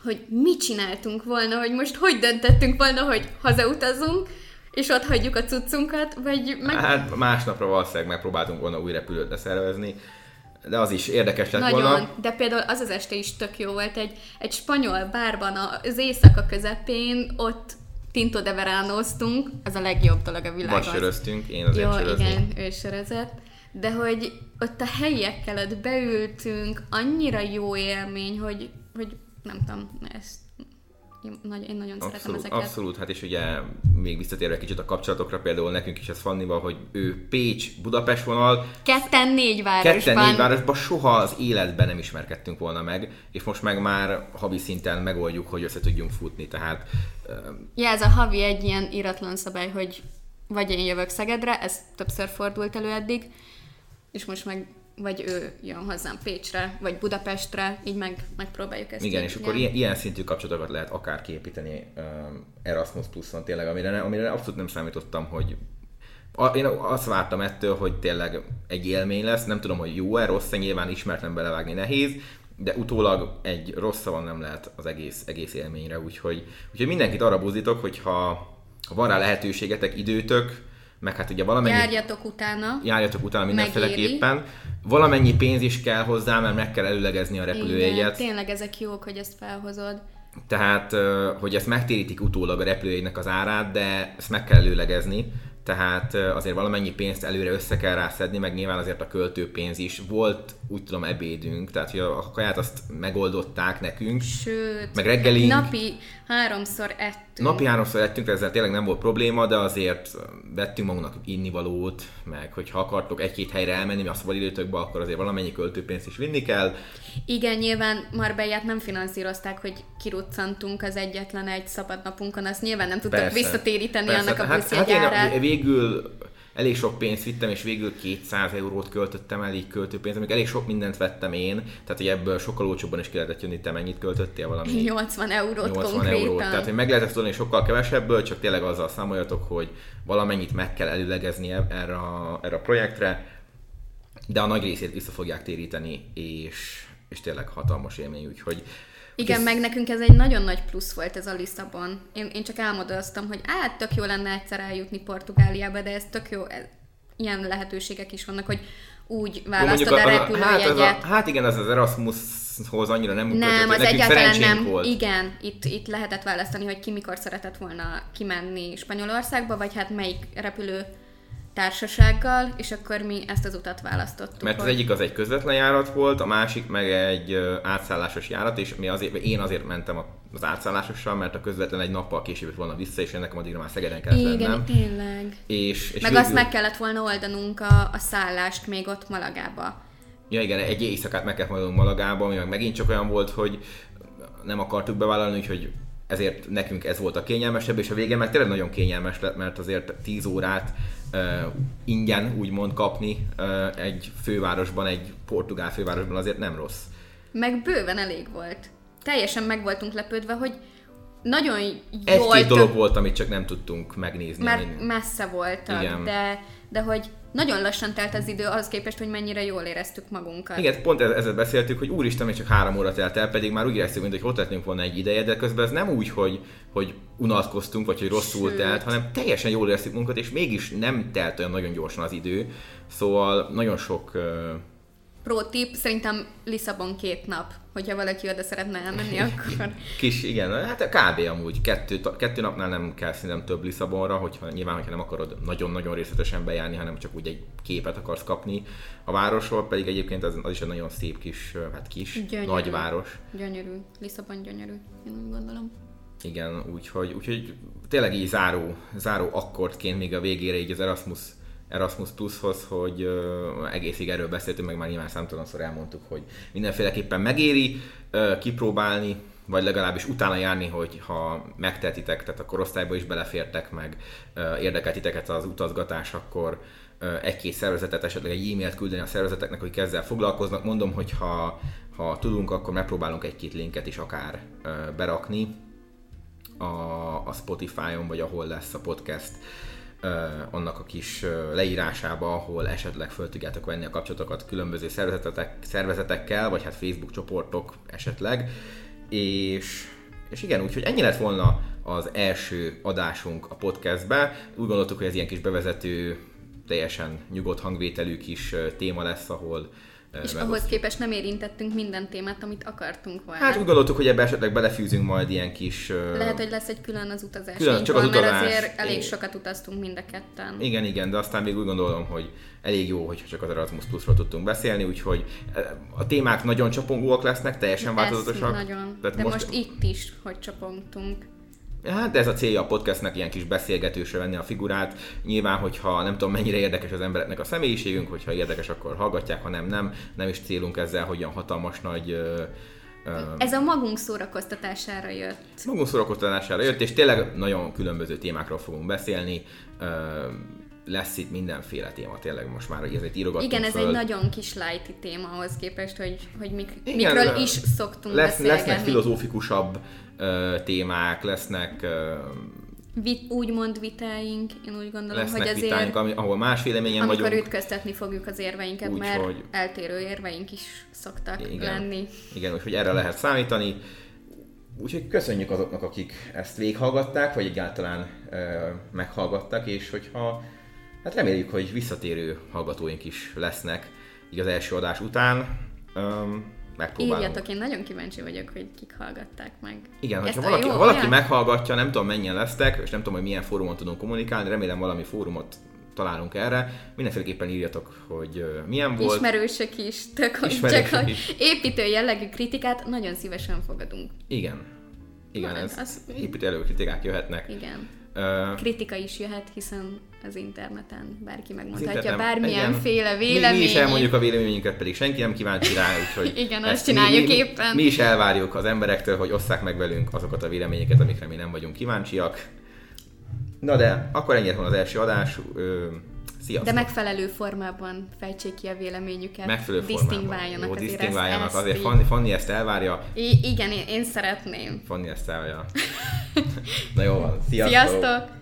hogy mit csináltunk volna, hogy most hogy döntöttünk volna, hogy hazautazunk, és ott hagyjuk a cuccunkat, vagy meg... Hát másnapra valószínűleg megpróbáltunk volna új repülőt leszervezni, de az is érdekes lett Nagyon, volna. de például az az este is tök jó volt, egy, egy spanyol bárban az éjszaka közepén, ott Tinto de Veránoztunk, az a legjobb dolog a világon. Vagy söröztünk, én azért Jó, sörözni. igen, ő sörözött. De hogy ott a helyiekkel ott beültünk, annyira jó élmény, hogy, hogy nem tudom, ezt nagy, én nagyon abszolút, szeretem ezeket. Abszolút, hát és ugye még visszatérve kicsit a kapcsolatokra, például nekünk is ez Fannival, hogy ő Pécs, Budapest vonal. Ketten négy városban. Ketten négy városban soha az életben nem ismerkedtünk volna meg, és most meg már havi szinten megoldjuk, hogy össze tudjunk futni, tehát... Ja, ez a havi egy ilyen íratlan szabály, hogy vagy én jövök Szegedre, ez többször fordult elő eddig, és most meg vagy ő jön hozzám Pécsre, vagy Budapestre, így meg, megpróbáljuk ezt. Igen, és akkor ilyen, ilyen szintű kapcsolatokat lehet akár képíteni um, Erasmus Plus-on tényleg, amire, amire abszolút nem számítottam, hogy a, én azt vártam ettől, hogy tényleg egy élmény lesz, nem tudom, hogy jó-e, rossz-e, nyilván ismertem belevágni nehéz, de utólag egy rossz van nem lehet az egész, egész élményre, úgyhogy, úgyhogy mindenkit arra buzdítok, hogy ha, ha van rá lehetőségetek, időtök, meg hát ugye valamennyi... Járjatok utána. Járjatok utána mindenféleképpen. Valamennyi pénz is kell hozzá, mert meg kell előlegezni a repülőjegyet. Igen, tényleg ezek jók, hogy ezt felhozod. Tehát, hogy ezt megtérítik utólag a repülőjegynek az árát, de ezt meg kell előlegezni tehát azért valamennyi pénzt előre össze kell rászedni, meg nyilván azért a költőpénz is. Volt, úgy tudom, ebédünk, tehát hogy a kaját azt megoldották nekünk. Sőt, meg reggelink. Napi háromszor ettünk. Napi háromszor ettünk, ezzel tényleg nem volt probléma, de azért vettünk magunknak innivalót, meg hogyha akartok egy-két helyre elmenni, a szabad időtökbe, akkor azért valamennyi költőpénzt is vinni kell. Igen, nyilván Marbellát nem finanszírozták, hogy kiruccantunk az egyetlen egy szabad napunkon, azt nyilván nem tudtak Persze. visszatéríteni Persze. annak a hát, hát én végül elég sok pénzt vittem, és végül 200 eurót költöttem elég költőpénzt, amik elég sok mindent vettem én, tehát hogy ebből sokkal olcsóbban is ki lehetett jönni, te mennyit költöttél valami? [laughs] 80 eurót 80 konkrétan. eurót, tehát hogy meg lehetett tudni sokkal kevesebből, csak tényleg azzal számoljatok, hogy valamennyit meg kell előlegezni erre a, erre a projektre, de a nagy részét vissza fogják téríteni, és, és tényleg hatalmas élmény, úgyhogy igen, Kis... meg nekünk ez egy nagyon nagy plusz volt ez a Lisszabon. Én, én csak álmodoztam, hogy hát tök jó lenne egyszer eljutni Portugáliába, de ez tök jó, ez, ilyen lehetőségek is vannak, hogy úgy választod a, a repülőjegyet. Hát, a, hát igen, az az Erasmushoz annyira nem Nem, az egyáltalán nem. Volt. Igen, itt, itt lehetett választani, hogy ki mikor szeretett volna kimenni Spanyolországba, vagy hát melyik repülő társasággal, és akkor mi ezt az utat választottuk. Mert az egyik az egy közvetlen járat volt, a másik meg egy átszállásos járat, és mi azért, én azért mentem az átszállásossal, mert a közvetlen egy nappal később volna vissza, és én nekem addigra már Szegeden kellett Igen, lennem. tényleg. És, és meg végül... azt meg kellett volna oldanunk a, a szállást még ott Malagába. Ja igen, egy éjszakát meg kellett oldanunk Malagába, ami meg megint csak olyan volt, hogy nem akartuk bevállalni, úgyhogy ezért nekünk ez volt a kényelmesebb, és a végén meg tényleg nagyon kényelmes lett, mert azért 10 órát uh, ingyen úgymond kapni uh, egy fővárosban, egy portugál fővárosban azért nem rossz. Meg bőven elég volt. Teljesen meg voltunk lepődve, hogy nagyon jól... Egy-két dolog volt, amit csak nem tudtunk megnézni. Mert messze voltak, Igen. de, de hogy nagyon lassan telt az idő ahhoz képest, hogy mennyire jól éreztük magunkat. Igen, pont ezzel beszéltük, hogy úristen, még csak három óra telt el, pedig már úgy éreztük, mint hogy ott lettünk volna egy ideje, de közben ez nem úgy, hogy, hogy unatkoztunk, vagy hogy rosszul Sőt. telt, hanem teljesen jól éreztük magunkat, és mégis nem telt olyan nagyon gyorsan az idő. Szóval nagyon sok Pro tip, szerintem Lisszabon két nap, hogyha valaki oda szeretne elmenni, [laughs] akkor... Kis, igen, hát kb. amúgy kettő, kettő napnál nem kell szerintem több Lisszabonra, hogyha nyilván, hogyha nem akarod nagyon-nagyon részletesen bejárni, hanem csak úgy egy képet akarsz kapni a városról, pedig egyébként az, az is egy nagyon szép kis, hát kis, gyönyörű, nagy város. Gyönyörű, Lisszabon gyönyörű, én úgy gondolom. Igen, úgyhogy, úgyhogy tényleg így záró, záró akkordként még a végére így az Erasmus Erasmus Plushoz, hogy egészig erről beszéltünk, meg már nyilván számtalanszor elmondtuk, hogy mindenféleképpen megéri kipróbálni, vagy legalábbis utána járni, hogy ha megtetitek, tehát a korosztályba is belefértek, meg érdekel titeket az utazgatás, akkor egy-két szervezetet, esetleg egy e-mailt küldeni a szervezeteknek, hogy ezzel foglalkoznak. Mondom, hogy ha, ha tudunk, akkor megpróbálunk egy-két linket is akár berakni a, a Spotify-on, vagy ahol lesz a podcast annak a kis leírásába, ahol esetleg föl tudjátok venni a kapcsolatokat különböző szervezetek, szervezetekkel, vagy hát Facebook csoportok esetleg. És, és igen, úgyhogy ennyi lett volna az első adásunk a podcastbe. Úgy gondoltuk, hogy ez ilyen kis bevezető, teljesen nyugodt hangvételű kis téma lesz, ahol És ahhoz képest nem érintettünk minden témát, amit akartunk volna. Hát úgy gondoltuk, hogy ebbe esetleg belefűzünk majd ilyen kis... Lehet, hogy lesz egy külön az utazás. Külön, csak az utazás. Mert azért elég sokat utaztunk mind a ketten. Igen, igen, de aztán még úgy gondolom, hogy elég jó, hogyha csak az Erasmus Plus-ról tudtunk beszélni, úgyhogy a témák nagyon csapongóak lesznek, teljesen változatosak. nagyon. Tehát de most... most itt is, hogy csapongtunk. Hát ez a célja a podcastnek, ilyen kis beszélgetősre venni a figurát. Nyilván, hogyha nem tudom mennyire érdekes az embereknek a személyiségünk, hogyha érdekes, akkor hallgatják, ha nem, nem. Nem is célunk ezzel, hogy olyan hatalmas nagy ez a magunk szórakoztatására jött. Magunk szórakoztatására jött, és tényleg nagyon különböző témákról fogunk beszélni. Lesz itt mindenféle téma, tényleg most már, hogy ezért írogatunk Igen, ez föl. egy nagyon kis lighty téma ahhoz képest, hogy, hogy mik, Igen, mikről is szoktunk lesz, beszélgetni. Lesznek filozófikusabb témák, lesznek Vit, úgymond vitáink, én úgy gondolom, Lesznek hogy azért... vitáink, ami, ahol más véleményen vagyunk. Amikor ütköztetni fogjuk az érveinket, úgy, mert hogy... eltérő érveink is szoktak igen, lenni. Igen, úgyhogy erre lehet számítani. Úgyhogy köszönjük azoknak, akik ezt végighallgatták, vagy egyáltalán e, meghallgattak, és hogyha hát reméljük, hogy visszatérő hallgatóink is lesznek így az első adás után. Um, megpróbálunk. Írjatok, én nagyon kíváncsi vagyok, hogy kik hallgatták meg. Igen, hogyha valaki, jó, valaki meghallgatja, nem tudom mennyien lesztek, és nem tudom, hogy milyen fórumon tudunk kommunikálni, remélem valami fórumot találunk erre. Mindenféleképpen írjatok, hogy milyen volt. Ismerősök is, tök, Ismerősök csak is. építő jellegű kritikát nagyon szívesen fogadunk. Igen. Igen, Na, ez az... építő kritikák jöhetnek. Igen. Uh, Kritika is jöhet, hiszen az interneten bárki megmondhatja interneten, bármilyenféle vélemény. Mi, mi is elmondjuk a véleményünket, pedig senki nem kíváncsi rá, úgyhogy [laughs] Igen, azt csináljuk mi, éppen. Mi, mi is elvárjuk az emberektől, hogy osszák meg velünk azokat a véleményeket, amikre mi nem vagyunk kíváncsiak. Na de, akkor ennyit van az első adás. Ö, Sziasztok. De megfelelő formában fejtsék ki a véleményüket. Megfelelő formában. Jó, disztingváljanak. Azért Fanni, Fanni ezt elvárja. I- igen, én, én szeretném. Fanni ezt elvárja. [laughs] Na jó van. Sziasztok! Sziasztok!